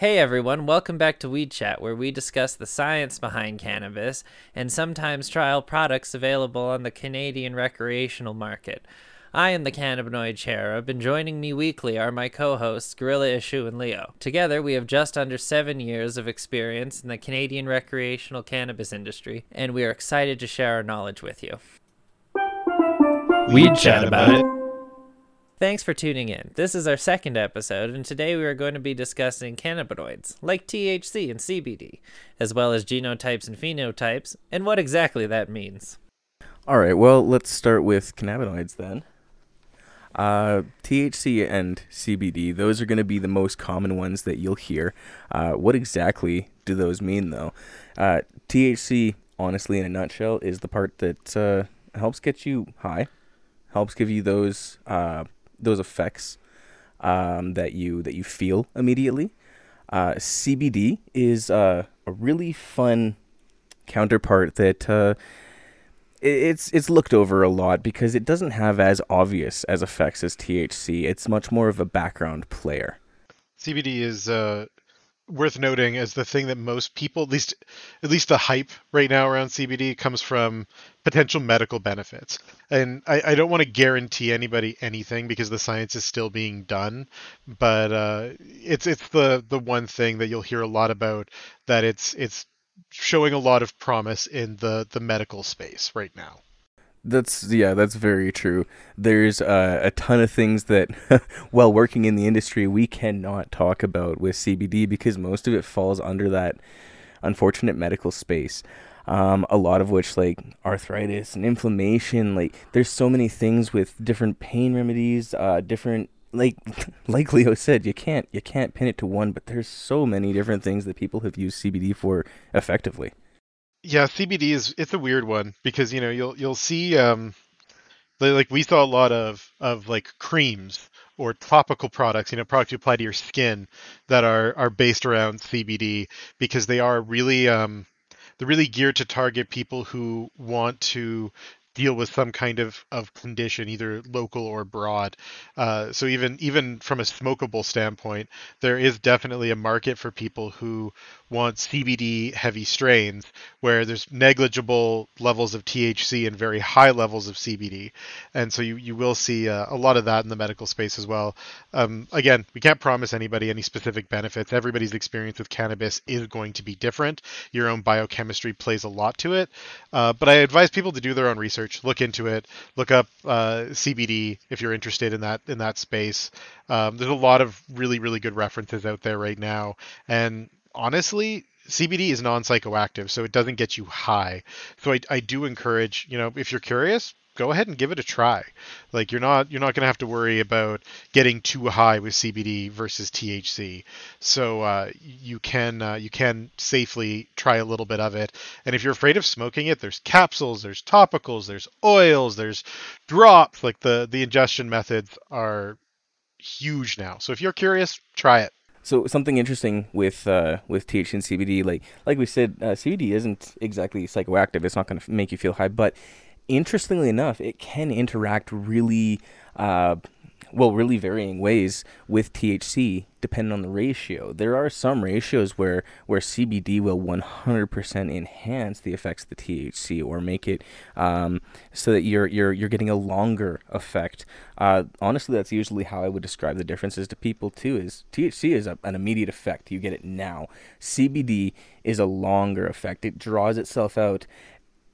Hey everyone, welcome back to Weed Chat, where we discuss the science behind cannabis and sometimes trial products available on the Canadian recreational market. I am the Cannabinoid Cherub, and joining me weekly are my co hosts, Gorilla Issue and Leo. Together, we have just under seven years of experience in the Canadian recreational cannabis industry, and we are excited to share our knowledge with you. Weed Chat about it. Thanks for tuning in. This is our second episode, and today we are going to be discussing cannabinoids, like THC and CBD, as well as genotypes and phenotypes, and what exactly that means. All right, well, let's start with cannabinoids then. Uh, THC and CBD, those are going to be the most common ones that you'll hear. Uh, what exactly do those mean, though? Uh, THC, honestly, in a nutshell, is the part that uh, helps get you high, helps give you those uh, those effects um, that you that you feel immediately. Uh, CBD is uh, a really fun counterpart that uh, it's it's looked over a lot because it doesn't have as obvious as effects as THC. It's much more of a background player. CBD is uh, worth noting as the thing that most people, at least at least the hype right now around CBD, comes from potential medical benefits. And I, I don't want to guarantee anybody anything because the science is still being done, but uh, it's it's the the one thing that you'll hear a lot about that it's it's showing a lot of promise in the the medical space right now. That's yeah, that's very true. There's uh, a ton of things that, while working in the industry, we cannot talk about with CBD because most of it falls under that unfortunate medical space. Um, a lot of which like arthritis and inflammation. Like there's so many things with different pain remedies, uh, different like like Leo said, you can't you can't pin it to one, but there's so many different things that people have used CBD for effectively. Yeah, CBD is it's a weird one because you know you'll you'll see um like we saw a lot of of like creams or topical products, you know, products you apply to your skin that are are based around CBD because they are really um they're really geared to target people who want to deal with some kind of, of condition, either local or broad. Uh, so even even from a smokable standpoint, there is definitely a market for people who want CBD heavy strains where there's negligible levels of THC and very high levels of CBD. And so you, you will see uh, a lot of that in the medical space as well. Um, again, we can't promise anybody any specific benefits. Everybody's experience with cannabis is going to be different. Your own biochemistry plays a lot to it. Uh, but I advise people to do their own research, look into it, look up uh, CBD if you're interested in that in that space. Um, there's a lot of really really good references out there right now, and honestly, CBD is non-psychoactive, so it doesn't get you high. So I, I do encourage, you know, if you're curious, go ahead and give it a try. Like you're not you're not going to have to worry about getting too high with CBD versus THC. So uh, you can uh, you can safely try a little bit of it. And if you're afraid of smoking it, there's capsules, there's topicals, there's oils, there's drops. Like the the ingestion methods are huge now. So if you're curious, try it. So something interesting with uh, with THC and CBD, like like we said, uh, CBD isn't exactly psychoactive. It's not going to make you feel high, but interestingly enough, it can interact really uh, well, really varying ways with THC depending on the ratio. There are some ratios where where CBD will 100% enhance the effects of the THC or make it um, so that you're you're you're getting a longer effect. Uh, honestly, that's usually how I would describe the differences to people too. Is THC is a, an immediate effect, you get it now. CBD is a longer effect. It draws itself out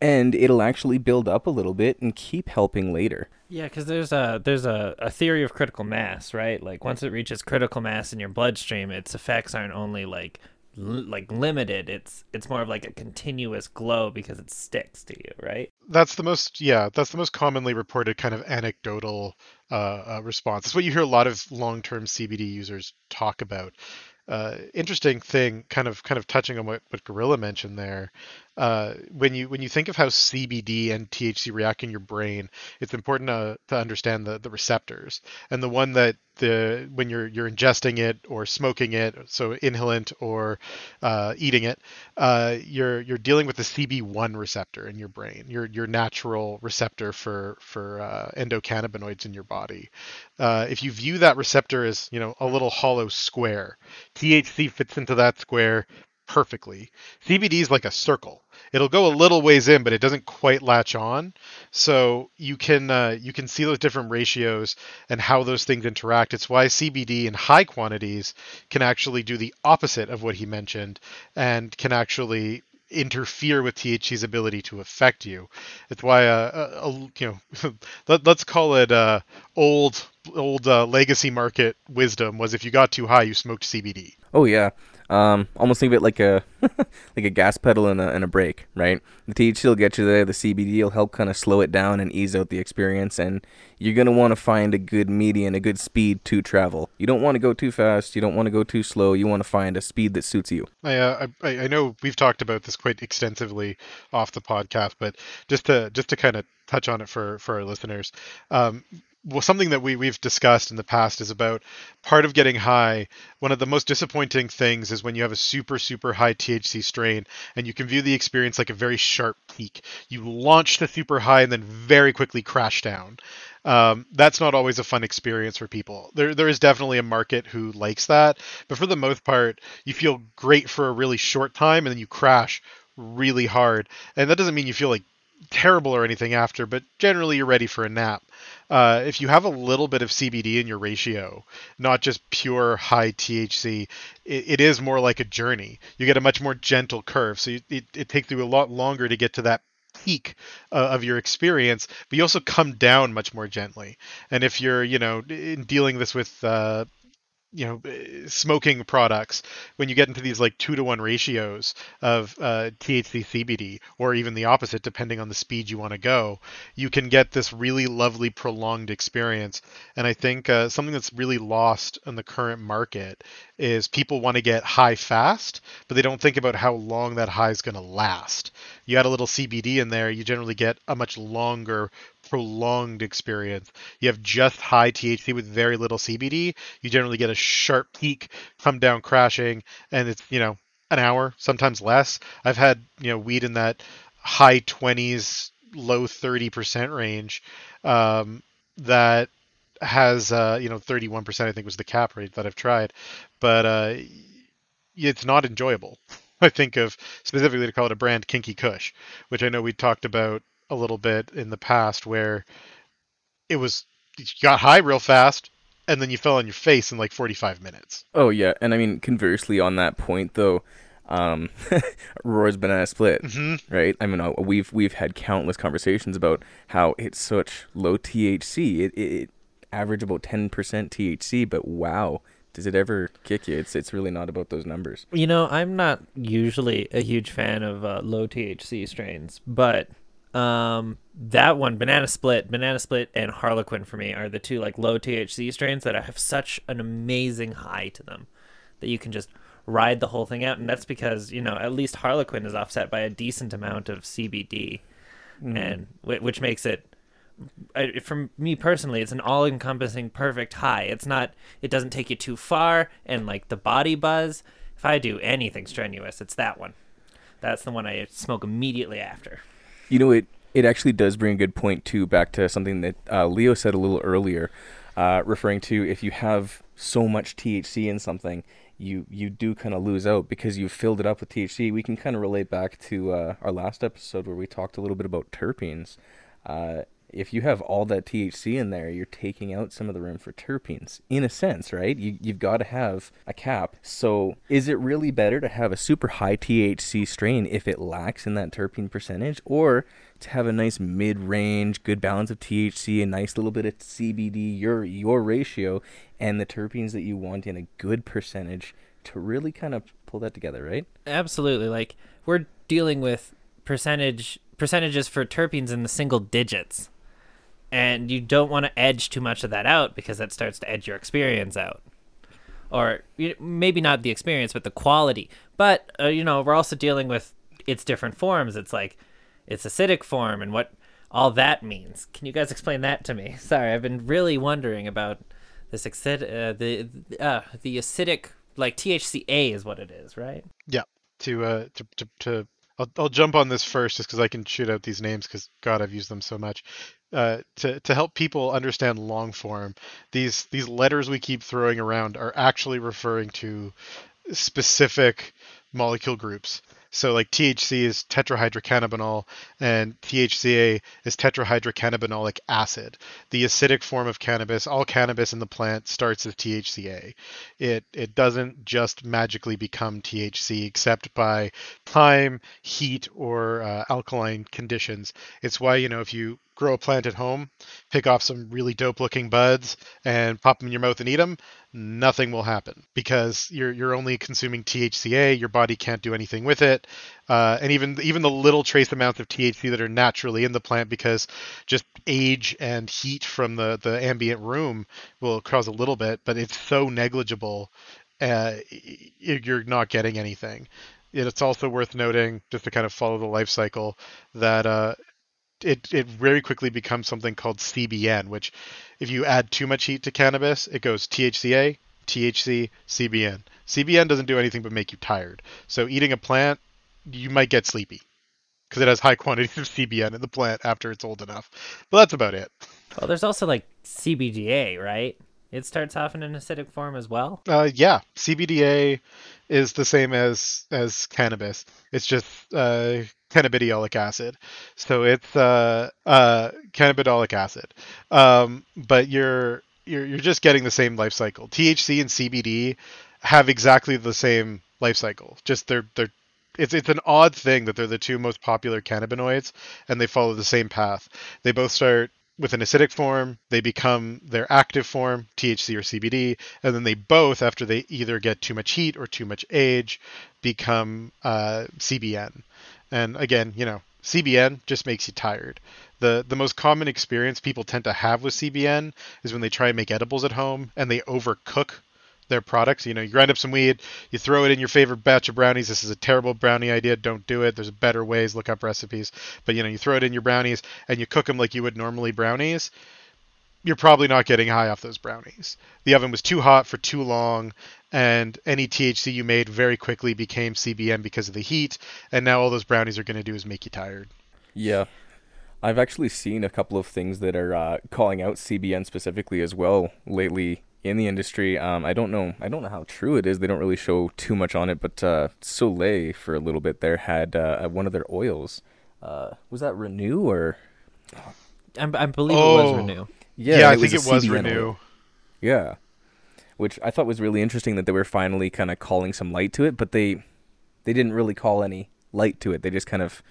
and it'll actually build up a little bit and keep helping later. Yeah, because there's a there's a, a theory of critical mass, right? Like once it reaches critical mass in your bloodstream, its effects aren't only like l- like limited. It's it's more of like a continuous glow because it sticks to you, right? That's the most yeah. That's the most commonly reported kind of anecdotal uh, uh, response. It's what you hear a lot of long-term CBD users talk about. Uh, interesting thing, kind of kind of touching on what what Gorilla mentioned there. Uh, when you when you think of how CBD and THC react in your brain, it's important to, to understand the, the receptors. And the one that the when you're you're ingesting it or smoking it, so inhalant or uh, eating it, uh, you're you're dealing with the CB1 receptor in your brain, your your natural receptor for for uh, endocannabinoids in your body. Uh, if you view that receptor as you know a little hollow square, THC fits into that square perfectly. CBD is like a circle. It'll go a little ways in, but it doesn't quite latch on. So you can uh, you can see those different ratios and how those things interact. It's why CBD in high quantities can actually do the opposite of what he mentioned and can actually interfere with THC's ability to affect you. It's why, uh, a, you know, let, us call it uh, old old uh, legacy market wisdom was if you got too high, you smoked CBD. Oh yeah, um, almost think of it like a like a gas pedal and a, and a brake, right? The THC will get you there. The CBD will help kind of slow it down and ease out the experience. And you're gonna want to find a good median, a good speed to travel. You don't want to go too fast. You don't want to go too slow. You want to find a speed that suits you. I, uh, I I know we've talked about this quite extensively off the podcast, but just to just to kind of touch on it for for our listeners. Um, well, something that we we've discussed in the past is about part of getting high. One of the most disappointing things is when you have a super super high THC strain and you can view the experience like a very sharp peak. You launch the super high and then very quickly crash down. Um, that's not always a fun experience for people. There there is definitely a market who likes that, but for the most part, you feel great for a really short time and then you crash really hard. And that doesn't mean you feel like terrible or anything after, but generally you're ready for a nap uh, if you have a little bit of CBD in your ratio, not just pure high THC, it, it is more like a journey. You get a much more gentle curve, so you, it, it takes you a lot longer to get to that peak uh, of your experience, but you also come down much more gently. And if you're, you know, in dealing this with uh, you know smoking products when you get into these like two to one ratios of uh, THC CBD or even the opposite depending on the speed you want to go you can get this really lovely prolonged experience. And I think uh, something that's really lost in the current market is people want to get high fast but they don't think about how long that high is going to last. You add a little CBD in there you generally get a much longer prolonged experience. You have just high THC with very little CBD. You generally get a sharp peak, come down crashing, and it's you know an hour, sometimes less. I've had you know weed in that high 20s, low 30% range um, that has uh, you know 31% I think was the cap rate that I've tried, but uh, it's not enjoyable. I think of specifically to call it a brand Kinky Kush, which I know we talked about a little bit in the past where it was you got high real fast and then you fell on your face in like 45 minutes. Oh yeah, and I mean conversely on that point though, um, Aurora's banana split, mm-hmm. right? I mean uh, we've we've had countless conversations about how it's such low THC. It it, it average about 10% THC, but wow, does it ever kick you? It's it's really not about those numbers. You know, I'm not usually a huge fan of uh, low THC strains, but um, that one, Banana Split, Banana Split, and Harlequin for me are the two like low THC strains that have such an amazing high to them that you can just ride the whole thing out, and that's because you know at least Harlequin is offset by a decent amount of CBD, mm. and which makes it. For me personally, it's an all-encompassing, perfect high. It's not. It doesn't take you too far, and like the body buzz. If I do anything strenuous, it's that one. That's the one I smoke immediately after. You know, it it actually does bring a good point too back to something that uh, Leo said a little earlier, uh, referring to if you have so much THC in something, you you do kind of lose out because you've filled it up with THC. We can kind of relate back to uh, our last episode where we talked a little bit about terpenes. If you have all that THC in there, you're taking out some of the room for terpenes, in a sense, right? You, you've got to have a cap. So, is it really better to have a super high THC strain if it lacks in that terpene percentage, or to have a nice mid-range, good balance of THC, a nice little bit of CBD, your your ratio, and the terpenes that you want in a good percentage to really kind of pull that together, right? Absolutely. Like we're dealing with percentage percentages for terpenes in the single digits and you don't want to edge too much of that out because that starts to edge your experience out or maybe not the experience but the quality but uh, you know we're also dealing with its different forms. It's like its acidic form and what all that means. Can you guys explain that to me? Sorry, I've been really wondering about this acid, uh, the uh, the acidic like THCA is what it is, right? Yeah. To uh to to, to I'll, I'll jump on this first just because I can shoot out these names because God I've used them so much. Uh, to to help people understand long form, these these letters we keep throwing around are actually referring to specific molecule groups. So like THC is tetrahydrocannabinol and THCA is tetrahydrocannabinolic acid. The acidic form of cannabis, all cannabis in the plant starts as THCA. It it doesn't just magically become THC except by time, heat, or uh, alkaline conditions. It's why you know if you grow a plant at home, pick off some really dope looking buds and pop them in your mouth and eat them, nothing will happen because you're you're only consuming THCA. Your body can't do anything with it, uh, and even even the little trace amounts of THC that are naturally in the plant because just age and heat from the the ambient room will cause a little bit, but it's so negligible. Uh, you're not getting anything. It's also worth noting, just to kind of follow the life cycle, that uh, it it very quickly becomes something called CBN, which if you add too much heat to cannabis, it goes THCA, THC, CBN. CBN doesn't do anything but make you tired. So eating a plant, you might get sleepy because it has high quantities of CBN in the plant after it's old enough. But that's about it. Well, there's also like CBDA, right? It starts off in an acidic form as well. Uh, yeah, CBDA is the same as as cannabis. It's just uh, cannabidiolic acid. So it's uh, uh, cannabidiolic acid. Um, but you're you're you're just getting the same life cycle. THC and CBD have exactly the same life cycle. Just they're they're it's it's an odd thing that they're the two most popular cannabinoids and they follow the same path. They both start with an acidic form, they become their active form, THC or CBD, and then they both, after they either get too much heat or too much age, become uh, CBN. And again, you know, CBN just makes you tired. The the most common experience people tend to have with CBN is when they try and make edibles at home and they overcook their products. You know, you grind up some weed, you throw it in your favorite batch of brownies. This is a terrible brownie idea. Don't do it. There's better ways. Look up recipes. But you know, you throw it in your brownies and you cook them like you would normally brownies. You're probably not getting high off those brownies. The oven was too hot for too long, and any THC you made very quickly became CBN because of the heat, and now all those brownies are going to do is make you tired. Yeah. I've actually seen a couple of things that are uh, calling out CBN specifically as well lately in the industry. Um, I don't know. I don't know how true it is. They don't really show too much on it. But uh, Solei for a little bit there had uh, one of their oils. Uh, was that Renew or? I, I believe oh. it was Renew. Yeah, yeah I think it was CBN Renew. Oil. Yeah, which I thought was really interesting that they were finally kind of calling some light to it, but they they didn't really call any light to it. They just kind of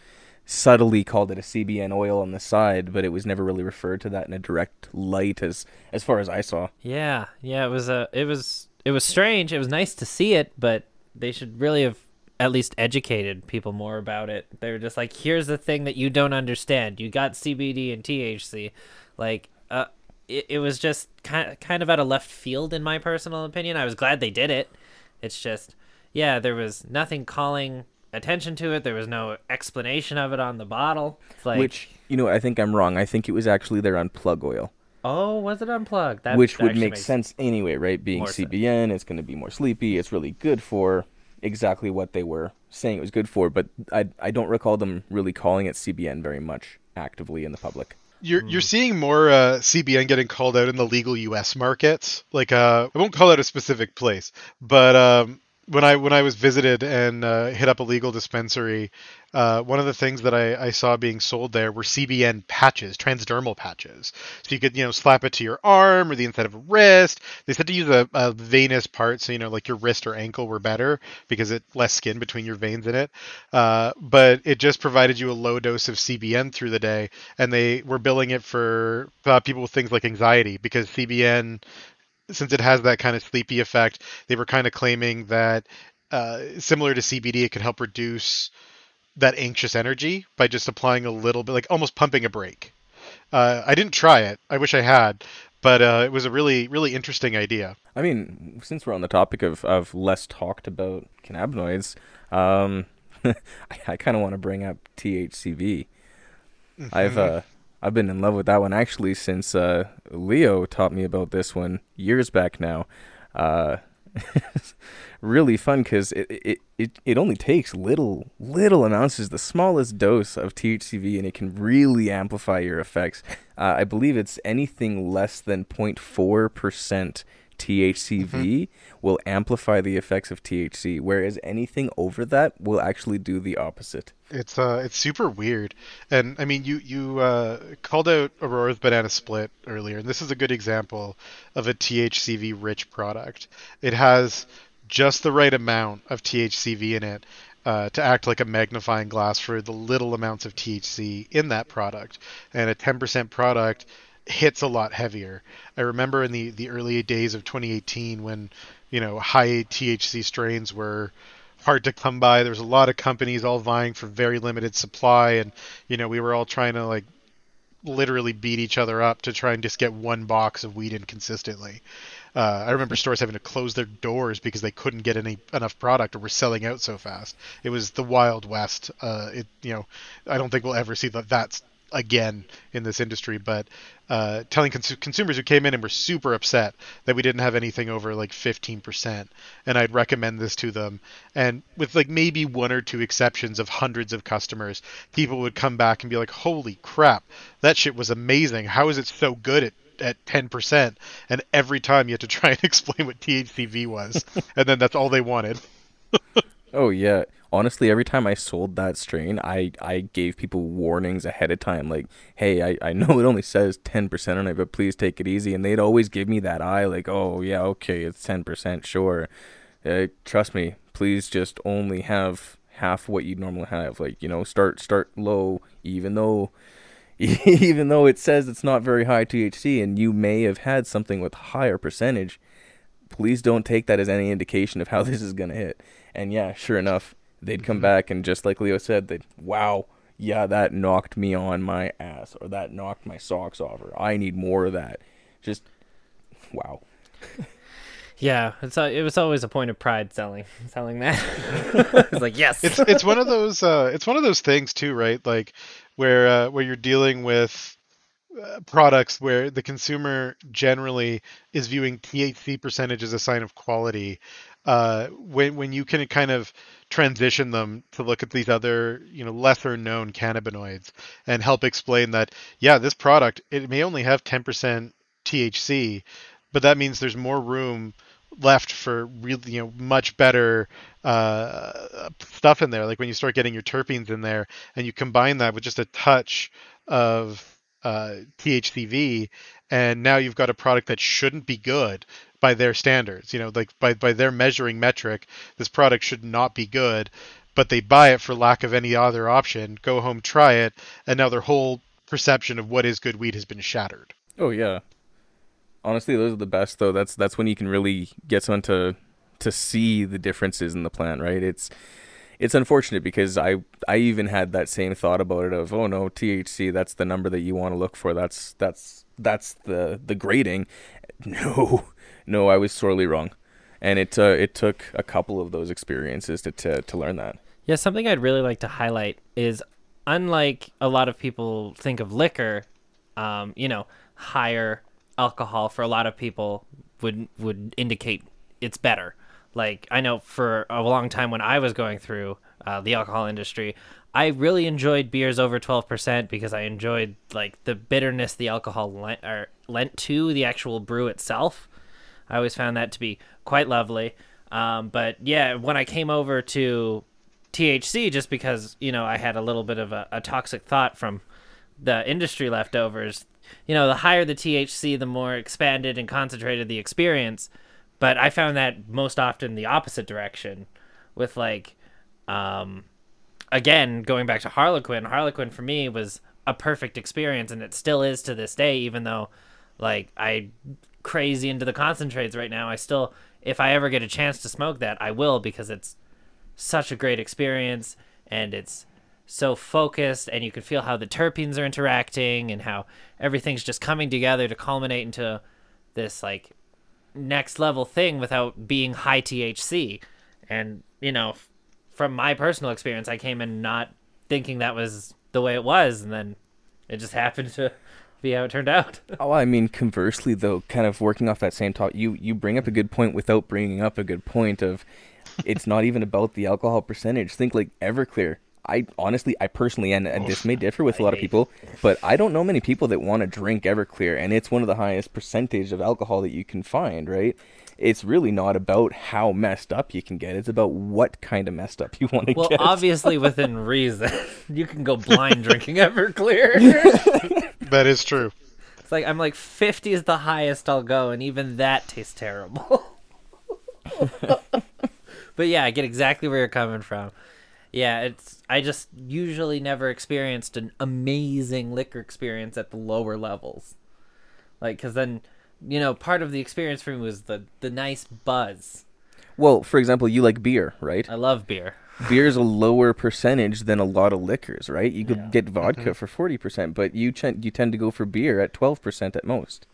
subtly called it a CBN oil on the side, but it was never really referred to that in a direct light as as far as I saw. Yeah, yeah, it was a it was it was strange. It was nice to see it, but they should really have at least educated people more about it. They were just like, here's the thing that you don't understand. You got CBD and THC. Like, uh, it, it was just kind of, kind of out of left field, in my personal opinion. I was glad they did it. It's just, yeah, there was nothing calling attention to it. There was no explanation of it on the bottle. Like, Which you know, I think I'm wrong. I think it was actually their unplug oil. Oh, was it unplugged? That Which would make sense anyway, right? Being CBN, sense. it's going to be more sleepy. It's really good for exactly what they were saying it was good for. But I I don't recall them really calling it CBN very much actively in the public. You're you're hmm. seeing more uh, CBN getting called out in the legal U.S. markets. Like uh, I won't call out a specific place, but um, when I when I was visited and uh, hit up a legal dispensary, uh, one of the things that I, I, saw being sold there were CBN patches, transdermal patches. So you could you know slap it to your arm or the inside of a wrist. They said to use a, a venous part, so you know like your wrist or ankle were better because it less skin between your veins in it. Uh, but it just provided you a low dose of CBN through the day, and they were billing it for uh, people with things like anxiety because CBN since it has that kind of sleepy effect, they were kind of claiming that uh, similar to CBD, it could help reduce that anxious energy by just applying a little bit, like almost pumping a brake. Uh, I didn't try it. I wish I had, but uh, it was a really, really interesting idea. I mean, since we're on the topic of, of less talked about cannabinoids, um, I, I kind of want to bring up THCV. Mm-hmm. I've uh I've been in love with that one actually since uh Leo taught me about this one years back now. Uh really fun because it, it, it, it only takes little little amounts, is the smallest dose of THCV, and it can really amplify your effects. Uh, I believe it's anything less than 0.4 percent THCV Mm-hmm. will amplify the effects of THC, whereas anything over that will actually do the opposite. It's uh, it's super weird, and I mean, you you uh, called out Aurora's banana split earlier, and this is a good example of a THCV rich product. It has just the right amount of THCV in it uh, to act like a magnifying glass for the little amounts of THC in that product, and a 10% product hits a lot heavier. I remember in the the early days of 2018 when you know high THC strains were hard to come by. There was a lot of companies all vying for very limited supply, and you know we were all trying to like literally beat each other up to try and just get one box of weed in consistently. Uh, I remember stores having to close their doors because they couldn't get any enough product or were selling out so fast. It was the wild west. Uh, it you know I don't think we'll ever see that that's again in this industry, but uh, telling cons- consumers who came in and were super upset that we didn't have anything over like 15%, and I'd recommend this to them. And with like maybe one or two exceptions of hundreds of customers, people would come back and be like, "Holy crap, that shit was amazing! How is it so good at at 10%?" And every time you had to try and explain what THCV was, and then that's all they wanted. Oh yeah. Honestly, every time I sold that strain, I, I gave people warnings ahead of time, like, hey, I, I know it only says ten percent on it, but please take it easy. And they'd always give me that eye, like, oh yeah, okay, it's ten percent, sure. Uh, trust me, please just only have half what you'd normally have. Like, you know, start start low, even though even though it says it's not very high THC and you may have had something with higher percentage, please don't take that as any indication of how this is to hit. And yeah, sure enough, they'd come back and just like Leo said, they'd, wow, yeah, that knocked me on my ass or that knocked my socks off or I need more of that. Just wow. Yeah, it's a, it was always a point of pride selling selling that. it's like yes, it's it's one of those uh, it's one of those things too, right? Like where uh, where you're dealing with uh, products where the consumer generally is viewing THC percentage as a sign of quality. Uh, when when you can kind of transition them to look at these other you know lesser known cannabinoids and help explain that yeah this product it may only have 10% THC but that means there's more room left for really you know much better uh, stuff in there. Like when you start getting your terpenes in there and you combine that with just a touch of uh, THCV and now you've got a product that shouldn't be good by their standards you know like by by their measuring metric this product should not be good but they buy it for lack of any other option go home try it and now their whole perception of what is good weed has been shattered Oh yeah. Honestly, those are the best though. That's that's when you can really get someone to to see the differences in the plant, right? It's it's unfortunate because I I even had that same thought about it of oh no THC that's the number that you want to look for. That's that's that's the the grading. No no I was sorely wrong. And it uh, it took a couple of those experiences to, to to learn that. Yeah, something I'd really like to highlight is unlike a lot of people think of liquor, um, you know, higher alcohol for a lot of people would would indicate it's better. Like I know for a long time when I was going through uh, the alcohol industry, I really enjoyed beers over twelve percent because I enjoyed like the bitterness the alcohol lent or lent to the actual brew itself. I always found that to be quite lovely. Um, but yeah, when I came over to THC, just because you know I had a little bit of a, a toxic thought from the industry leftovers, you know, the higher the THC, the more expanded and concentrated the experience. But I found that most often the opposite direction, with like, um, again going back to Harlequin. Harlequin for me was a perfect experience, and it still is to this day. Even though, like, I crazy into the concentrates right now, I still, if I ever get a chance to smoke that, I will because it's such a great experience and it's so focused and you can feel how the terpenes are interacting and how everything's just coming together to culminate into this like next level thing without being high THC and you know from my personal experience, I came in not thinking that was the way it was, and then it just happened to be how it turned out. Oh, I mean, conversely, though, kind of working off that same talk, you you bring up a good point without bringing up a good point of, it's not even about the alcohol percentage. Think like Everclear. I honestly, I personally, and, and this may differ with a lot of people, but I don't know many people that want to drink Everclear, and it's one of the highest percentage of alcohol that you can find, right? It's really not about how messed up you can get; it's about what kind of messed up you want to Well, get. Well, obviously within reason. you can go blind drinking Everclear. That is true. it's like I'm like 50 is the highest I'll go, and even that tastes terrible. but yeah, I get exactly where you're coming from. Yeah, it's I just usually never experienced an amazing liquor experience at the lower levels. Like cuz then, you know, part of the experience for me was the the nice buzz. well, for example, you like beer, right? I love beer. beer's a lower percentage than a lot of liquors, right? You could Yeah. get vodka mm-hmm. for forty percent, but you ch- you tend to go for beer at twelve percent at most.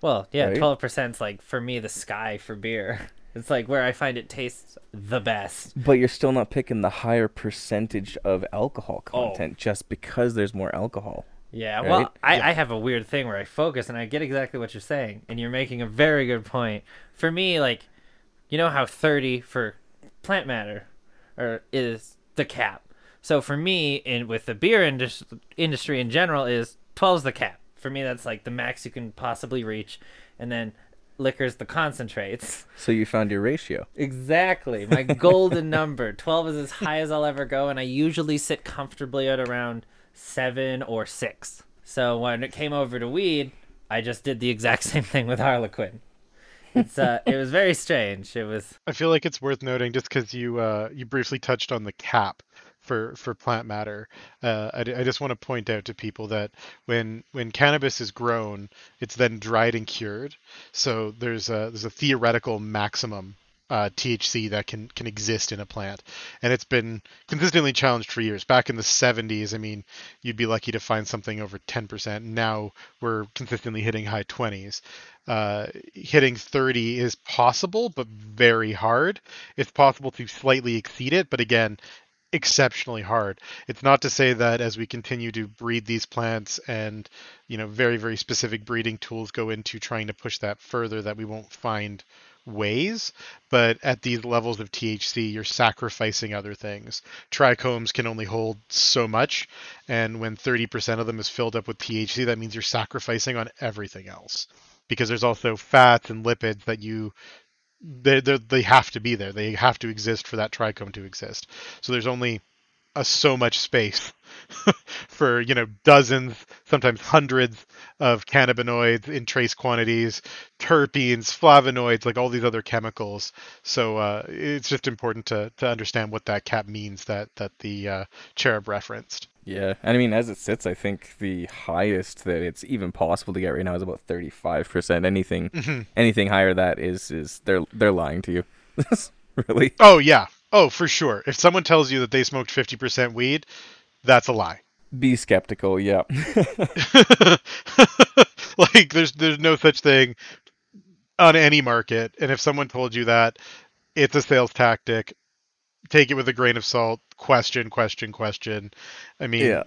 Well, yeah, Right? twelve percent's like for me the sky for beer. It's like where I find it tastes the best. But you're still not picking the higher percentage of alcohol Oh. content just because there's more alcohol. Yeah, Right? well, I, Yeah. I have a weird thing where I focus and I get exactly what you're saying, and you're making a very good point. For me, like, you know how 30 for plant matter or is the cap. So for me, in with the beer indus- industry in general, is 12 is the cap. For me, that's like the max you can possibly reach, and then liquor's the concentrates. So you found your ratio. Exactly. My golden number. 12 is as high as I'll ever go, and I usually sit comfortably at around 7 or 6. So when it came over to weed, I just did the exact same thing with Harlequin. It's uh it was very strange. It was I feel like it's worth noting just because you uh, you briefly touched on the cap for for plant matter. Uh, I, I just want to point out to people that when when cannabis is grown, it's then dried and cured. So there's a there's a theoretical maximum uh, THC that can can exist in a plant, and it's been consistently challenged for years. Back in the 70s, I mean, you'd be lucky to find something over 10%. Now we're consistently hitting high 20s. Uh, hitting 30 is possible, but very hard. It's possible to slightly exceed it, but again, exceptionally hard. It's not to say that as we continue to breed these plants and you know very very specific breeding tools go into trying to push that further that we won't find ways but at these levels of THC you're sacrificing other things trichomes can only hold so much and when 30% of them is filled up with THC that means you're sacrificing on everything else because there's also fats and lipids that you they they have to be there. They have to exist for that trichome to exist. So there's only a so much space for you know dozens, sometimes hundreds of cannabinoids in trace quantities, terpenes, flavonoids, like all these other chemicals. So uh, it's just important to to understand what that cap means that that the uh, cherub referenced. Yeah, and I mean, as it sits, I think the highest that it's even possible to get right now is about thirty-five percent. Anything, Mhm. anything higher that is is they're they're lying to you. really? Oh yeah. Oh, for sure. If someone tells you that they smoked 50% weed, that's a lie. Be skeptical. Yeah. like there's there's no such thing on any market and if someone told you that it's a sales tactic take it with a grain of salt question question question i mean Yeah.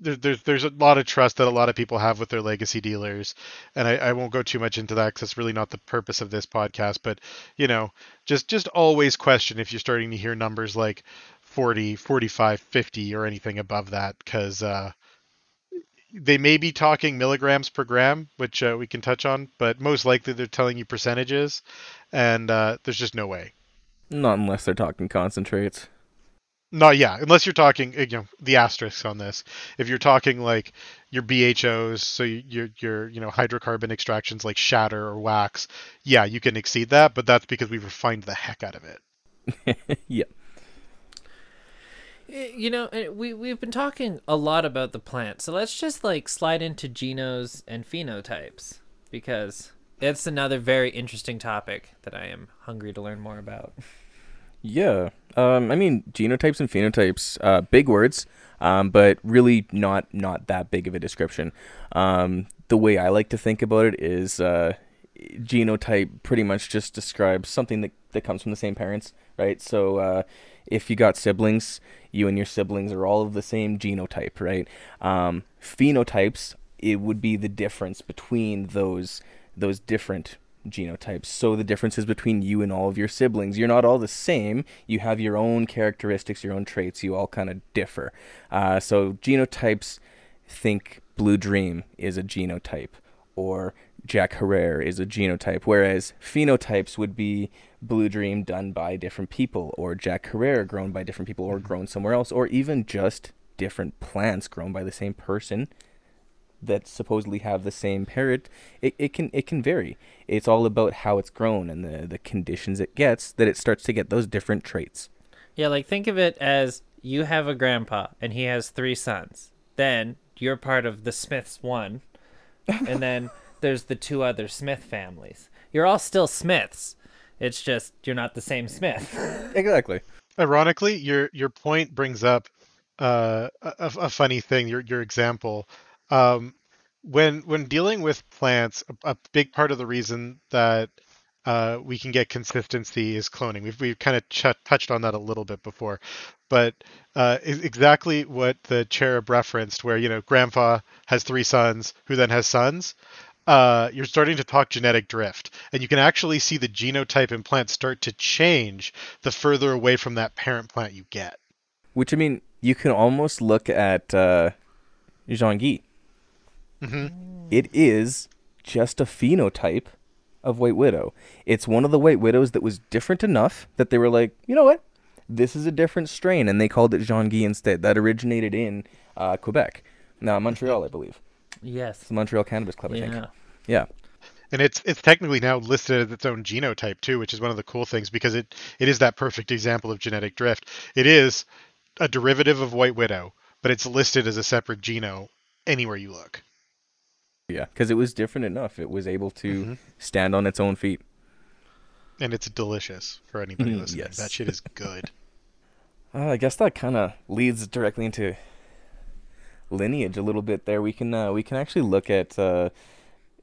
there, there's there's a lot of trust that a lot of people have with their legacy dealers and I, I won't go too much into that because it's really not the purpose of this podcast but you know just just always question if you're starting to hear numbers like 40 45 50 or anything above that because uh they may be talking milligrams per gram, which uh, we can touch on, but most likely they're telling you percentages, and uh, there's just no way. Not unless they're talking concentrates. Not yeah, unless you're talking you know the asterisks on this. If you're talking like your BHOs, so your your you know hydrocarbon extractions like shatter or wax, yeah, you can exceed that, but that's because we refined the heck out of it. yeah. Eh, You know, eh, we we've been talking a lot about the plant, so let's just like slide into genos and phenotypes because it's another very interesting topic that I am hungry to learn more about. Yeah. Um, I mean, genotypes and phenotypes, uh, big words, um, but really not not that big of a description. Um, the way I like to think about it is, uh, genotype pretty much just describes something that, that comes from the same parents, right? So uh, if you got siblings, you and your siblings are all of the same genotype, right? Um, phenotypes, it would be the difference between those those different genotypes. So the differences between you and all of your siblings, you're not all the same. You have your own characteristics, your own traits. You all kind of differ. Uh, so genotypes, think Blue Dream is a genotype, or Jack Herer is a genotype, whereas phenotypes would be Blue Dream done by different people, or Jack Herer grown by different people, or grown somewhere else, or even just different plants grown by the same person that supposedly have the same parent, it, it can it can vary. It's all about how it's grown and the, the conditions it gets that it starts to get those different traits. Yeah, like think of it as you have a grandpa and he has three sons. Then you're part of the Smiths one, and then there's the two other Smith families. You're all still Smiths. It's just you're not the same Smith. Exactly. Ironically, your your point brings up uh, a, a funny thing. Your your example um, when when dealing with plants, a, a, big part of the reason that uh, we can get consistency is cloning. We've we've kind of ch- touched on that a little bit before, but uh, exactly what the cherub referenced, where you know grandpa has three sons, who then has sons. Uh, you're starting to talk genetic drift, and you can actually see the genotype in plants start to change the further away from that parent plant you get. Which I mean, you can almost look at uh, Jean Guy Mm-hmm. It is just a phenotype of White Widow. It's one of the White Widows that was different enough that they were like, you know what? This is a different strain, and they called it Jean Guy instead. That originated in uh, Quebec, now Montreal, I believe. Yes, it's the Montreal Cannabis Club, I yeah. think. Yeah. And it's it's technically now listed as its own genotype too, which is one of the cool things because it it is that perfect example of genetic drift. It is a derivative of White Widow, but it's listed as a separate geno anywhere you look. Yeah, because it was different enough. It was able to mm-hmm. stand on its own feet. And it's delicious for anybody mm, listening. yes. That shit is good. Uh, I guess that kind of leads directly into lineage a little bit. There, we can uh, we can actually look at uh,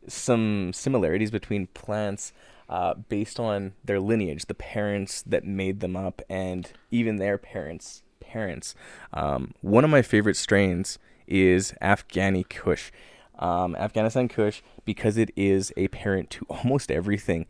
some similarities between plants uh, based on their lineage, the parents that made them up, and even their parents' parents. Um, one of my favorite strains is Afghani Kush um, Afghanistan Kush because it is a parent to almost everything.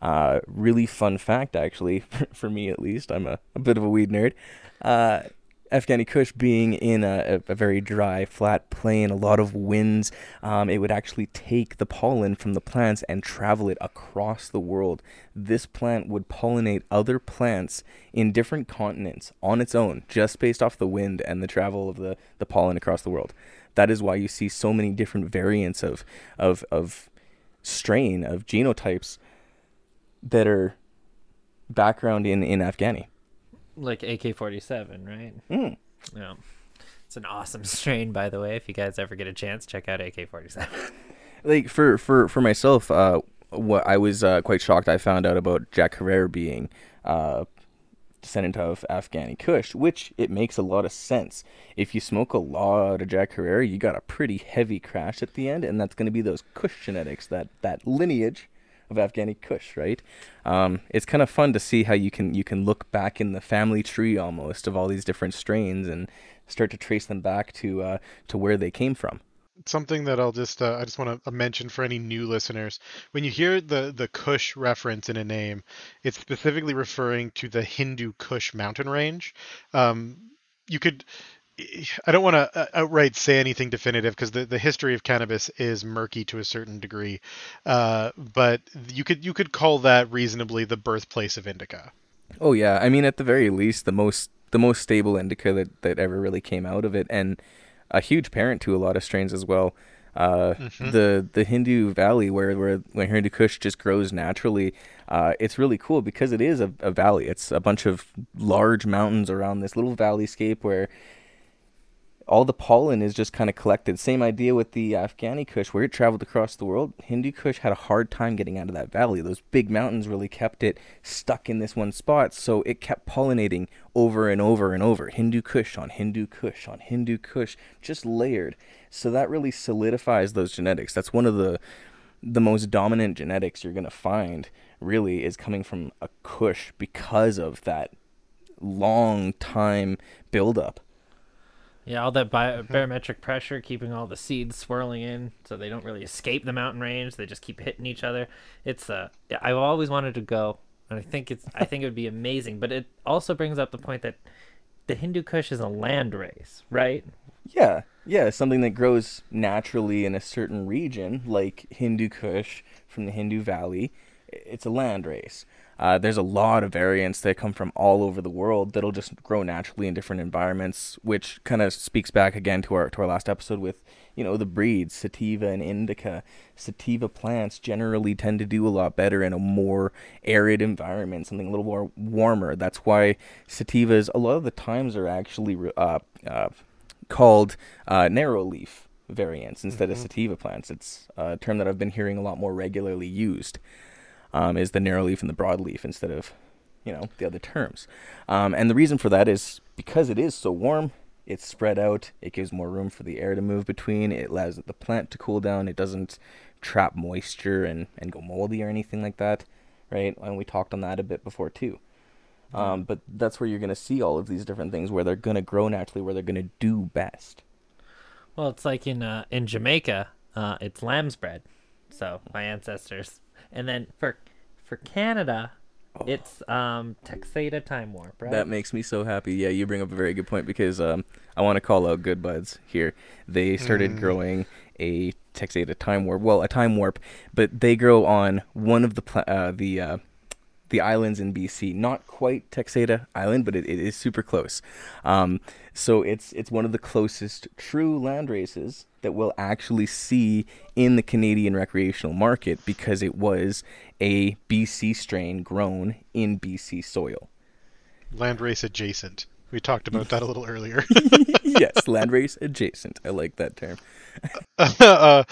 Uh, really fun fact, actually, for me at least. I'm a, a bit of a weed nerd. Uh, Afghani Kush being in a, a, very dry, flat plain, a lot of winds, um, it would actually take the pollen from the plants and travel it across the world. This plant would pollinate other plants in different continents on its own, just based off the wind and the travel of the, the pollen across the world that is why you see so many different variants of of of strain of genotypes that are background in in Afghani. Like AK forty seven, right? Mm. Yeah. It's an awesome strain, by the way. If you guys ever get a chance, check out AK forty seven. Like for for for myself, uh, what I was uh, quite shocked. I found out about Jack Herer being uh, descendant of Afghani Kush, which it makes a lot of sense. If you smoke a lot of Jack Herer, you got a pretty heavy crash at the end, and that's going to be those Kush genetics, that that lineage of Afghani Kush, right? Um, it's kind of fun to see how you can you can look back in the family tree almost of all these different strains and start to trace them back to uh, to where they came from something that I'll just uh, I just want to mention for any new listeners. When you hear the the Kush reference in a name, it's specifically referring to the Hindu Kush mountain range. Um, you could I don't want to uh, outright say anything definitive because the, the history of cannabis is murky to a certain degree, uh, but you could you could call that reasonably the birthplace of indica. Oh yeah, I mean at the very least the most the most stable indica that, that ever really came out of it, and a huge parent to a lot of strains as well. Uh, mm-hmm. The the Hindu Valley where where where Hindu Kush just grows naturally, uh, it's really cool because it is a, a valley. It's a bunch of large mountains around this little valley scape where all the pollen is just kind of collected. Same idea with the Afghani Kush, where it traveled across the world. Hindu Kush had a hard time getting out of that valley. Those big mountains really kept it stuck in this one spot, so it kept pollinating over and over and over. Hindu Kush on Hindu Kush on Hindu Kush, just layered. So that really solidifies those genetics. That's one of the the most dominant genetics you're going to find really is coming from a Kush because of that long time buildup. Yeah, all that bi- barometric pressure keeping all the seeds swirling in, so they don't really escape the mountain range. They just keep hitting each other. It's uh, I've always wanted to go, and I think it's I think it would be amazing. But it also brings up the point that the Hindu Kush is a land race, right? Yeah, yeah, something that grows naturally in a certain region, like Hindu Kush from the Hindu Valley. It's a land race. Uh, there's a lot of variants that come from all over the world that'll just grow naturally in different environments, which kind of speaks back again to our to our last episode with you know the breeds sativa and indica. Sativa plants generally tend to do a lot better in a more arid environment, something a little more warmer. That's why sativas a lot of the times are actually uh, uh, called uh, narrow leaf variants instead mm-hmm. of sativa plants. It's a term that I've been hearing a lot more regularly used um, is the narrow leaf and the broadleaf instead of, you know, the other terms. Um, and the reason for that is because it is so warm, it's spread out. It gives more room for the air to move between. It allows the plant to cool down. It doesn't trap moisture and, and go moldy or anything like that, right? And we talked on that a bit before too. Mm-hmm. Um, but that's where you're going to see all of these different things where they're going to grow naturally, where they're going to do best. Well, it's like in uh, in Jamaica, uh, it's lamb's bread. So my ancestors and then for for Canada, oh. it's um Texada Time Warp, right? That makes me so happy. Yeah, you bring up a very good point because um I want to call out Good Buds here. They started mm. growing a Texada Time Warp, well, a Time Warp, but they grow on one of the pla- uh, the uh, the islands in BC. Not quite Texada Island, but it, it is super close. Um, so it's it's one of the closest true land races that we'll actually see in the Canadian recreational market because it was a BC strain grown in BC soil. Landrace adjacent. We talked about that a little earlier. yes, landrace adjacent. I like that term. uh,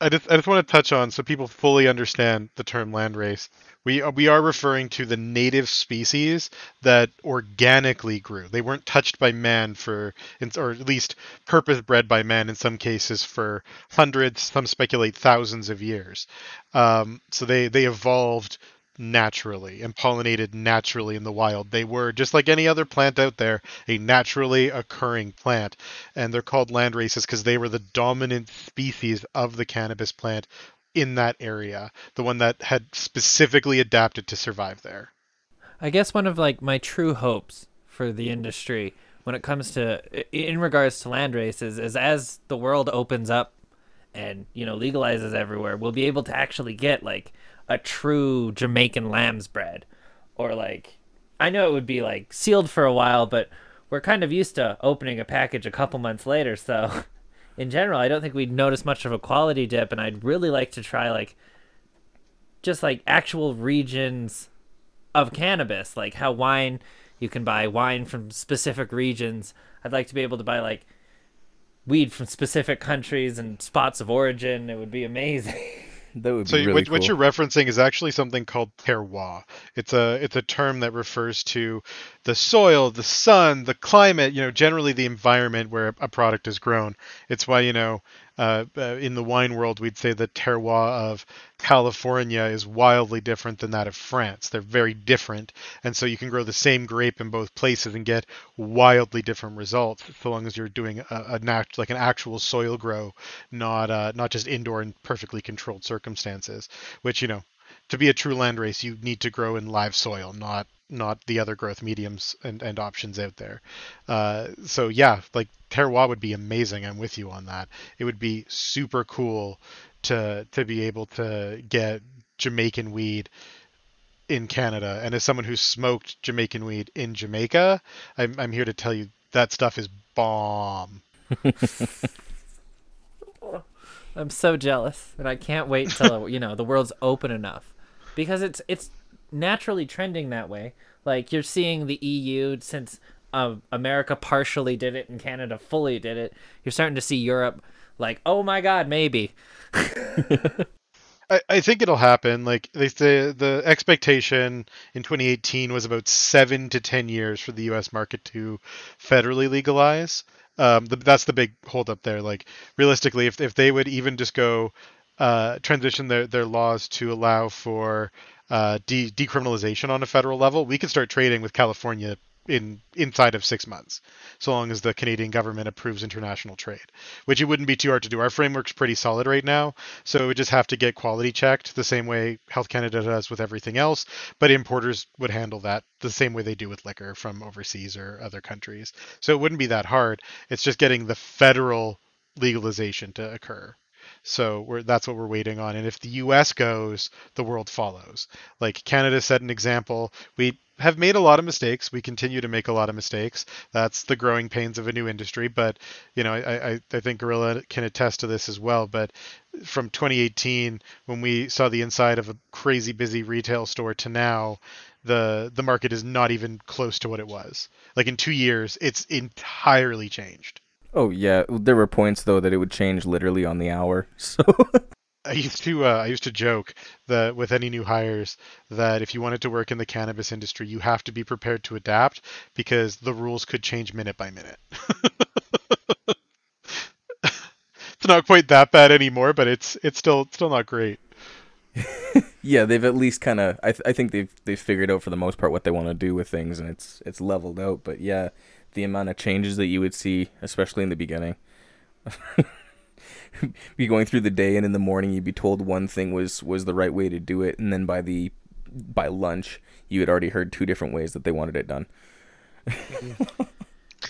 I just I just want to touch on so people fully understand the term landrace. We are, we are referring to the native species that organically grew. They weren't touched by man for, or at least purpose bred by man in some cases for hundreds, some speculate thousands of years. Um, so they they evolved naturally and pollinated naturally in the wild. They were, just like any other plant out there, a naturally occurring plant. And they're called land races because they were the dominant species of the cannabis plant in that area, the one that had specifically adapted to survive there. I guess one of like my true hopes for the industry when it comes to in regards to land races is as the world opens up and you know legalizes everywhere, we'll be able to actually get like a true Jamaican lamb's bread. Or like I know it would be like sealed for a while, but we're kind of used to opening a package a couple months later, so in general, I don't think we'd notice much of a quality dip and I'd really like to try like just like actual regions of cannabis, like how wine you can buy wine from specific regions. I'd like to be able to buy like weed from specific countries and spots of origin. It would be amazing. That would so be really what, cool. what you're referencing is actually something called terroir. It's a it's a term that refers to the soil, the sun, the climate. You know, generally the environment where a product is grown. It's why you know uh, uh, in the wine world, we'd say the terroir of California is wildly different than that of France. They're very different, and so you can grow the same grape in both places and get wildly different results, so long as you're doing a, a nat- like an actual soil grow, not uh, not just indoor and perfectly controlled circumstances. Which you know, to be a true land race, you need to grow in live soil, not not the other growth mediums and, and options out there. Uh, so yeah, like terroir would be amazing. I'm with you on that. It would be super cool to to be able to get Jamaican weed in Canada. And as someone who smoked Jamaican weed in Jamaica, I'm I'm here to tell you that stuff is bomb. I'm so jealous, and I can't wait until you know the world's open enough, because it's it's naturally trending that way. Like you're seeing the EU since uh, America partially did it and Canada fully did it. You're starting to see Europe like, oh my god, maybe. I, I think it'll happen. Like they say, the expectation in 2018 was about seven to ten years for the U.S. market to federally legalize. Um, the, that's the big holdup there. Like realistically, if if they would even just go uh, transition their, their laws to allow for uh, de- decriminalization on a federal level, we could start trading with California in inside of six months, so long as the Canadian government approves international trade, which it wouldn't be too hard to do. Our framework's pretty solid right now, so it just have to get quality checked the same way Health Canada does with everything else. But importers would handle that the same way they do with liquor from overseas or other countries. So it wouldn't be that hard. It's just getting the federal legalization to occur. So that's what we're waiting on. And if the U.S. goes, the world follows. Like Canada set an example. We have made a lot of mistakes. We continue to make a lot of mistakes. That's the growing pains of a new industry. But you know, I, I, I think Gorilla can attest to this as well. But from 2018, when we saw the inside of a crazy busy retail store, to now, the the market is not even close to what it was. Like in two years, it's entirely changed. Oh yeah, there were points though that it would change literally on the hour. So I used to uh, I used to joke that with any new hires that if you wanted to work in the cannabis industry, you have to be prepared to adapt because the rules could change minute by minute. it's not quite that bad anymore, but it's it's still still not great. yeah, they've at least kind of I, th- I think they've they've figured out for the most part what they want to do with things, and it's it's leveled out. But yeah, the amount of changes that you would see, especially in the beginning. be going through the day and in the morning you'd be told one thing was was the right way to do it and then by the by lunch you had already heard two different ways that they wanted it done.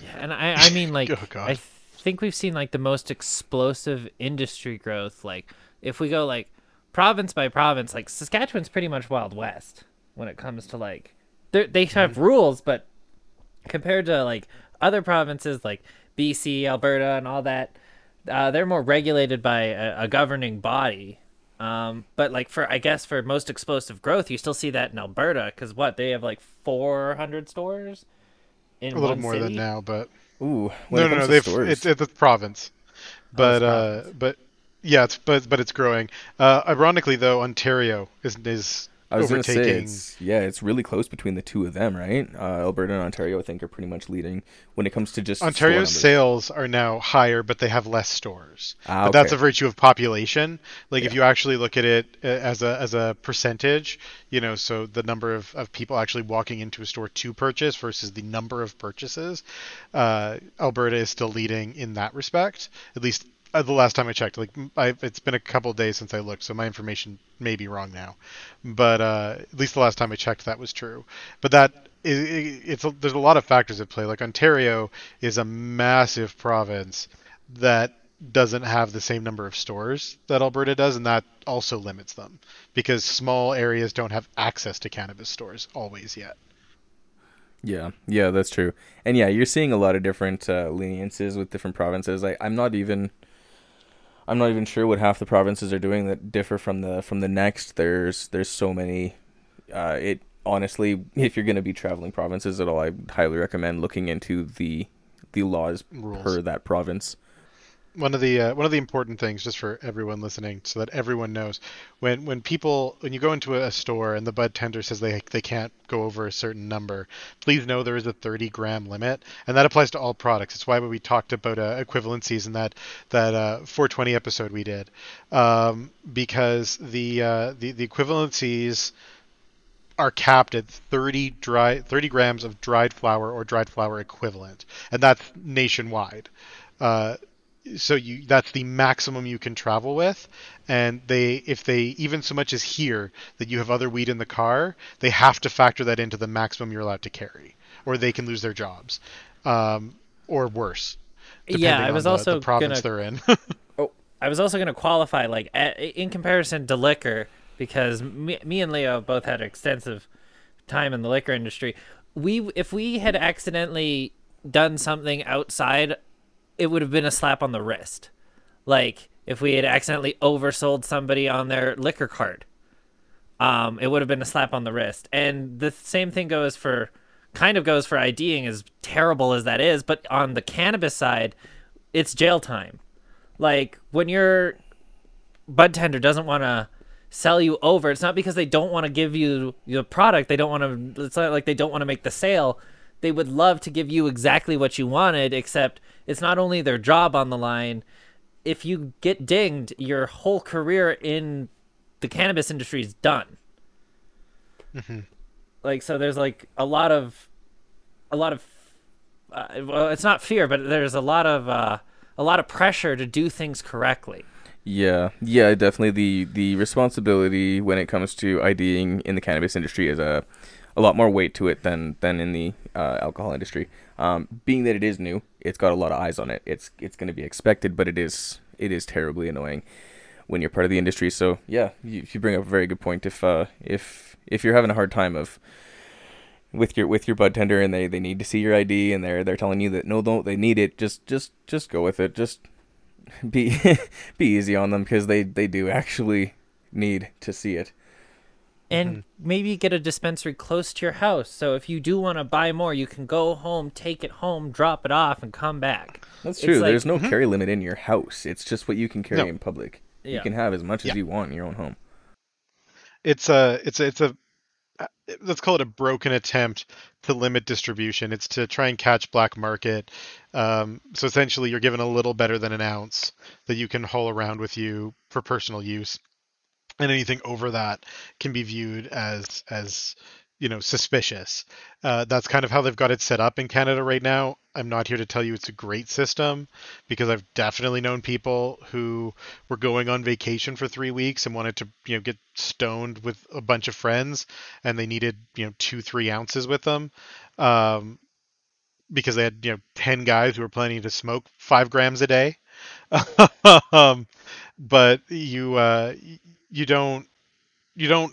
Yeah and i i mean like Oh, i think we've seen like the most explosive industry growth like if we go like province by province like saskatchewan's pretty much wild west when it comes to like they're- they have mm-hmm. rules but compared to like other provinces like bc alberta and all that uh, they're more regulated by a, a governing body um, but like for i guess for most explosive growth you still see that in alberta because what they have like 400 stores in A little one more city? than now, but ooh no, no, no. They've stores, it's it's a province, but uh, province. but yeah, it's but but it's growing. Uh, ironically, though, Ontario is is I was gonna say it's yeah, it's really close between the two of them, right? Uh, Alberta and Ontario, I think, are pretty much leading when it comes to just Ontario's sales are now higher, but they have less stores. Ah, But that's a virtue of population. Like if you actually look at it uh, as a as a percentage, you know, so the number of, of people actually walking into a store to purchase versus the number of purchases, uh, Alberta is still leading in that respect. At least uh, the last time I checked. Like I, it's been a couple days since I looked, so my information may be wrong now. But uh, at least the last time I checked, that was true. But that i i- it's a, there's a lot of factors at play. Like Ontario is a massive province that doesn't have the same number of stores that Alberta does, and that also limits them because small areas don't have access to cannabis stores always yet. Yeah, yeah, that's true. And yeah, you're seeing a lot of different uh, leniences with different provinces. I, I'm not even, I'm not even sure what half the provinces are doing that differ from the from the next. There's there's so many. Uh, it honestly, if you're gonna be traveling provinces at all, I highly recommend looking into the the laws Rules. per that province. One of the uh, one of the important things just for everyone listening so that everyone knows when when people when you go into a store and the bud tender says they they can't go over a certain number please know there is a 30 gram limit and that applies to all products. It's why we talked about uh, equivalencies in that that uh, 420 episode we did. Um, because the uh, the the equivalencies are capped at 30 dry 30 grams of dried flower or dried flower equivalent and that's nationwide. Uh, so you that's the maximum you can travel with and they if they even so much as hear that you have other weed in the car they have to factor that into the maximum you're allowed to carry or they can lose their jobs um, or worse Yeah, I was the, also the province gonna they're in oh, I was also going to qualify like in comparison to liquor because me, me and Leo both had extensive time in the liquor industry. We if we had accidentally done something outside, it would have been a slap on the wrist. Like if we had accidentally oversold somebody on their liquor card, um, it would have been a slap on the wrist. And the same thing goes for kind of goes for IDing as terrible as that is, but on the cannabis side, it's jail time. Like when your bud tender doesn't want to sell you over, it's not because they don't want to give you the product. They don't want to. It's not like they don't want to make the sale. They would love to give you exactly what you wanted, except it's not only their job on the line. if you get dinged, your whole career in the cannabis industry is done. Like so, there's like a lot of, a lot of, uh, well, it's not fear, but there's a lot of, uh, a lot of pressure to do things correctly. Yeah, yeah, definitely. The the responsibility when it comes to IDing in the cannabis industry is a a lot more weight to it than than in the uh, alcohol industry. Um, being that it is new, it's got a lot of eyes on it. It's it's going to be expected, but it is it is terribly annoying when you're part of the industry. So yeah, you, you bring up a very good point. If uh, if if you're having a hard time of with your with your bud tender and they, they need to see your ID and they're they're telling you that no don't they need it just just just go with it just be be easy on them because they they do actually need to see it and maybe get a dispensary close to your house. So if you do want to buy more, you can go home, take it home, drop it off, and come back. that's true like- there's no carry limit in your house it's just what you can carry No. in public you can have as much as you want in your own home it's a it's a it's a uh, let's call it a broken attempt to limit distribution. It's to try and catch black market. Um, so essentially, you're given a little better than an ounce that you can haul around with you for personal use, and anything over that can be viewed as as you know suspicious. Uh, that's kind of how they've got it set up in Canada right now. I'm not here to tell you it's a great system because I've definitely known people who were going on vacation for three weeks and wanted to you know get stoned with a bunch of friends and they needed you know two three ounces with them um, because they had you know 10 guys who were planning to smoke five grams a day um, but you uh, you don't you don't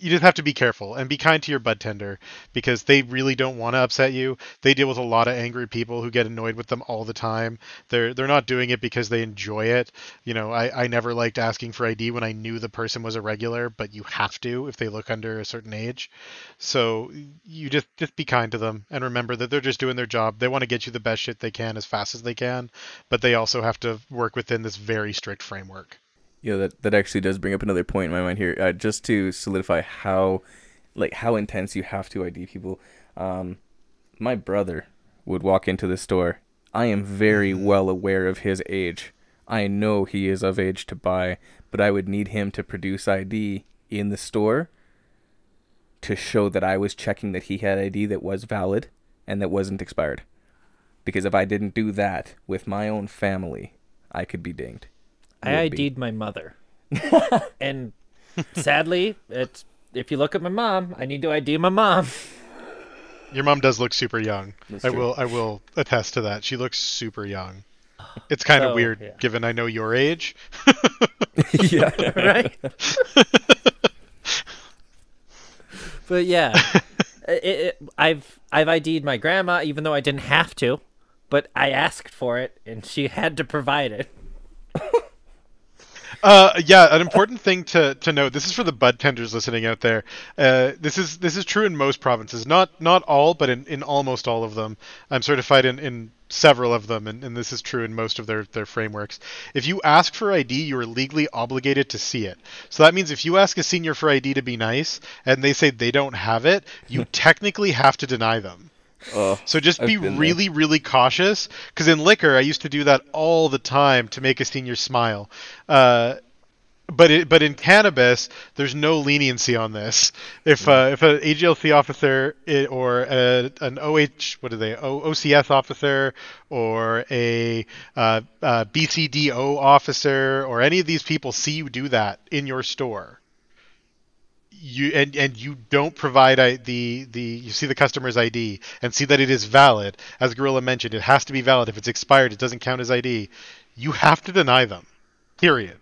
you just have to be careful and be kind to your bud tender because they really don't want to upset you. They deal with a lot of angry people who get annoyed with them all the time. They're they're not doing it because they enjoy it. You know, I, I never liked asking for ID when I knew the person was a regular, but you have to if they look under a certain age. So you just just be kind to them and remember that they're just doing their job. They want to get you the best shit they can as fast as they can, but they also have to work within this very strict framework. You know that that actually does bring up another point in my mind here uh, just to solidify how like how intense you have to id people. Um my brother would walk into the store. I am very well aware of his age. I know he is of age to buy but i would need him to produce id in the store to show that i was checking that he had id that was valid and that wasn't expired. Because if i didn't do that with my own family i could be dinged I Would be. ID'd my mother, and sadly, it's if you look at my mom, I need to ID my mom. Your mom does look super young. That's I true. will I will attest to that. She looks super young. It's kind of So, weird yeah. given I know your age. yeah right? but yeah, it, it, I've I've ID'd my grandma, even though I didn't have to, but I asked for it, and she had to provide it. Uh, yeah, an important thing to, to note. This is for the bud tenders listening out there. Uh, this is this is true in most provinces, not not all, but in, in almost all of them. I'm certified in, in several of them, and, and this is true in most of their, their frameworks. If you ask for ID, you are legally obligated to see it. So that means if you ask a senior for ID to be nice, and they say they don't have it, you technically have to deny them. Oh, So just be been there. really, really cautious. Because in liquor, I used to do that all the time to make a senior smile. Uh, but it, but in cannabis, there's no leniency on this. If uh, if an AGLC officer or a, an OH what are they o, OCS officer or a uh, uh, BCDO officer or any of these people see you do that in your store, you and and you don't provide I, the the you see the customer's ID and see that it is valid, as Gorilla mentioned, it has to be valid. If it's expired, it doesn't count as ID. You have to deny them. Period.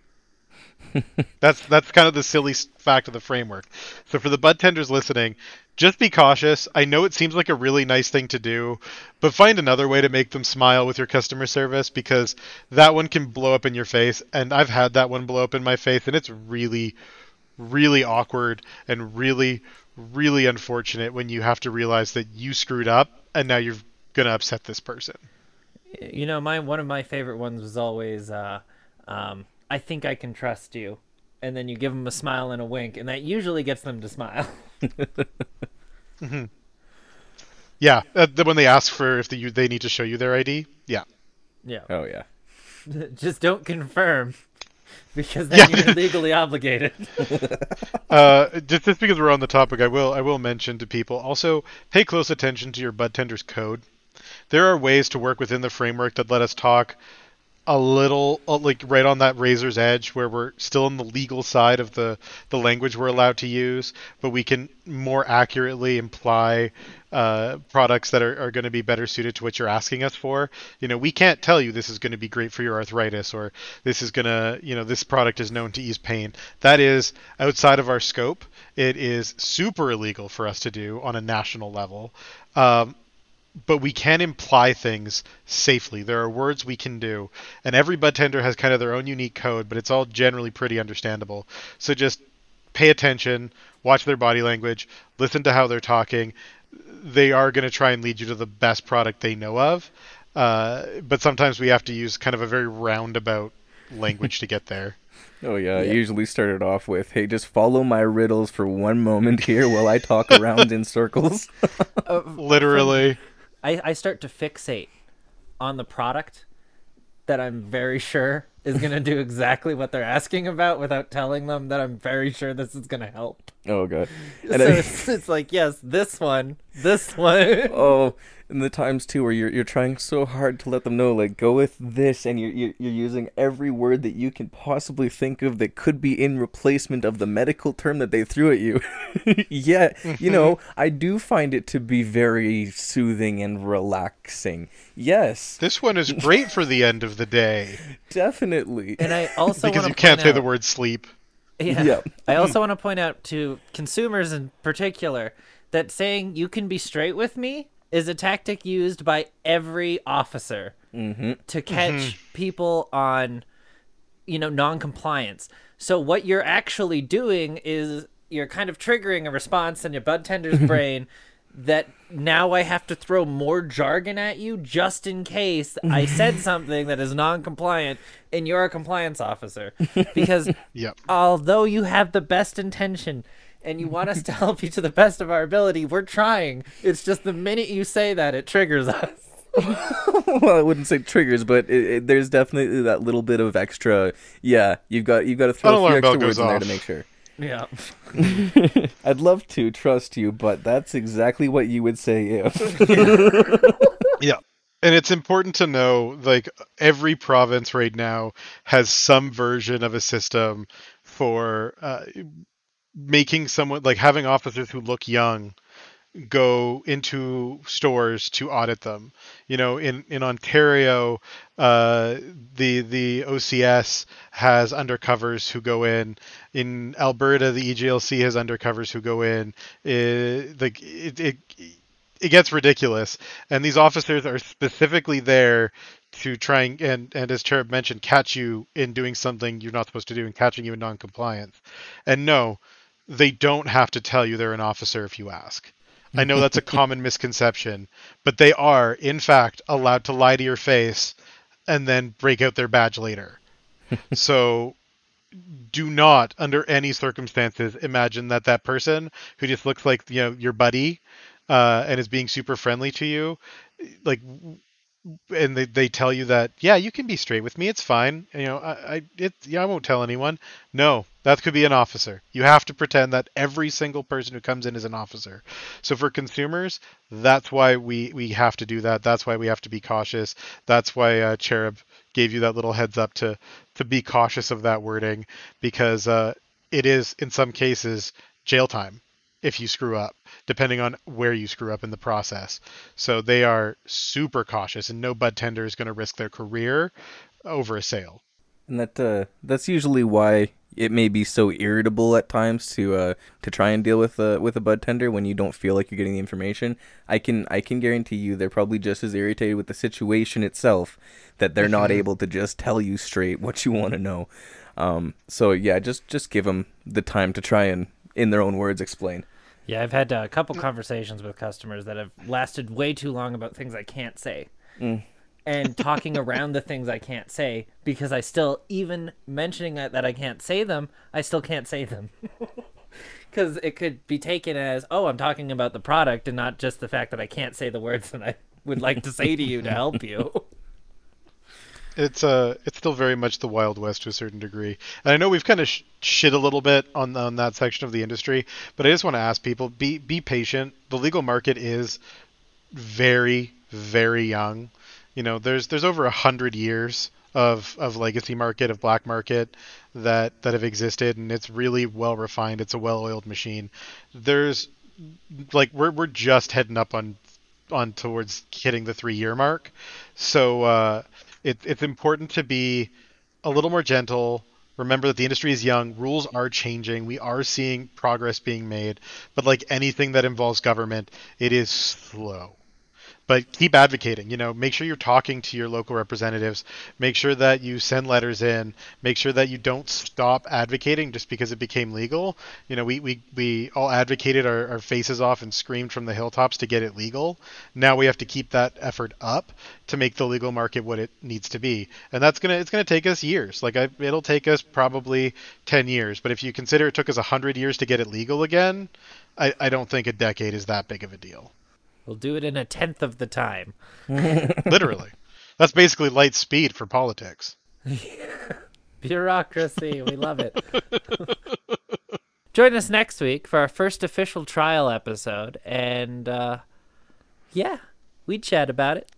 that's that's kind of the silly fact of the framework. So for the bud tenders listening, just be cautious. I know it seems like a really nice thing to do, but find another way to make them smile with your customer service because that one can blow up in your face and I've had that one blow up in my face and it's really really awkward and really really unfortunate when you have to realize that you screwed up and now you're going to upset this person. You know, my one of my favorite ones was always, uh, um, "I think I can trust you," and then you give them a smile and a wink, and that usually gets them to smile. Yeah, uh, the- when they ask for if the, you, they need to show you their ID. Yeah. yeah. Oh yeah. Just don't confirm, because then Yeah. you're legally obligated. Uh, just, just because we're on the topic, I will I will mention to people also pay close attention to your bud tender's code. There are ways to work within the framework that let us talk a little uh, like right on that razor's edge where we're still on the legal side of the the language we're allowed to use, but we can more accurately imply uh, products that are, are going to be better suited to what you're asking us for. You know, we can't tell you this is going to be great for your arthritis or this is going to, you know, this product is known to ease pain. That is outside of our scope. It is super illegal for us to do on a national level. Um, but we can imply things safely. There are words we can do, and every bud tender has kind of their own unique code, but it's all generally pretty understandable. So just pay attention, watch their body language, listen to how they're talking. They are going to try and lead you to the best product they know of, uh, but sometimes we have to use kind of a very roundabout language to get there. Oh yeah, I usually started off with, "Hey, just follow my riddles for one moment here while I talk around in circles." Literally. I, I start to fixate on the product that I'm very sure is going to do exactly what they're asking about without telling them that I'm very sure this is going to help. oh god. So And I- it's, it's like, yes, this one, this one. oh, and the times too where you're you're trying so hard to let them know, like go with this, and you're you're, you're using every word that you can possibly think of that could be in replacement of the medical term that they threw at you. Yet, you know, mm-hmm. I do find it to be very soothing and relaxing. Yes, This one is great for the end of the day definitely. And I also because you can't point say out, the word sleep. Yeah. Yep. I also want to point out to consumers in particular that saying you can be straight with me is a tactic used by every officer mm-hmm. to catch mm-hmm. people on you know non-compliance. So what you're actually doing is you're kind of triggering a response in your bud tender's brain that now I have to throw more jargon at you just in case I said something that is non-compliant and you're a compliance officer because Yep. Although you have the best intention and you want us to help you to the best of our ability, we're trying. It's just the minute you say that, it triggers us. well, I wouldn't say triggers, but it, it, there's definitely that little bit of extra. Yeah, you've got you've got to throw a few alarm extra words goes in there off. to make sure. Yeah. I'd love to trust you, but that's exactly what you would say if. Yeah. And it's important to know like every province right now has some version of a system for uh, making someone like having officers who look young go into stores to audit them. You know, in in Ontario, uh, the the OCS has undercovers who go in. In Alberta, the AGLC has undercovers who go in. It, it, it it gets ridiculous, and these officers are specifically there to try and, and and as Cherub mentioned, catch you in doing something you're not supposed to do and catching you in non-compliance. And no, they don't have to tell you they're an officer if you ask. I know that's a common misconception, but they are, in fact, allowed to lie to your face and then break out their badge later. so do not, under any circumstances, imagine that that person who just looks like you know your buddy uh, and is being super friendly to you, like, and they, they tell you that yeah you can be straight with me it's fine you know I, I it yeah I won't tell anyone. No that could be an officer. You have to pretend that every single person who comes in is an officer. So for consumers that's why we we have to do that. That's why we have to be cautious. That's why uh, cherub gave you that little heads up to to be cautious of that wording because uh, it is in some cases jail time if you screw up, depending on where you screw up in the process. So they are super cautious, and no bud tender is going to risk their career over a sale. and that uh, that's usually why it may be so irritable at times to uh, to try and deal with uh, with a bud tender when you don't feel like you're getting the information. I can I can guarantee you they're probably just as irritated with the situation itself that they're not able to just tell you straight what you want to know. Um, so yeah, just just give them the time to try and in their own words explain. Yeah, I've had uh, a couple conversations with customers that have lasted way too long about things I can't say. And talking around the things I can't say because I still, even mentioning that, that I can't say them, I still can't say them. Because it could be taken as, oh, I'm talking about the product and not just the fact that I can't say the words that I would like to say to you to help you. it's uh it's still very much the wild west to a certain degree. And i know we've kind of sh- shit a little bit on on that section of the industry but i just want to ask people be be patient. The legal market is very very young. You know there's there's over a hundred years of of legacy market of black market that that have existed and it's really well refined. It's a well oiled machine. There's like we're we're just heading up on on towards hitting the three year mark. So uh it, it's important to be a little more gentle. Remember that the industry is young, rules are changing, we are seeing progress being made, but like anything that involves government, it is slow but keep advocating. You know, make sure you're talking to your local representatives. Make sure that you send letters in. Make sure that you don't stop advocating just because it became legal. You know, we we, we all advocated our, our faces off and screamed from the hilltops to get it legal. Now we have to keep that effort up to make the legal market what it needs to be, and that's gonna it's gonna take us years. Like I, it'll take us probably ten years. But if you consider it took us hundred years to get it legal again, I, I don't think a decade is that big of a deal. We'll do it in a tenth of the time. Literally. That's basically light speed for politics. Bureaucracy. We love it. Join us next week for our first official trial episode. And uh, yeah, we chat about it.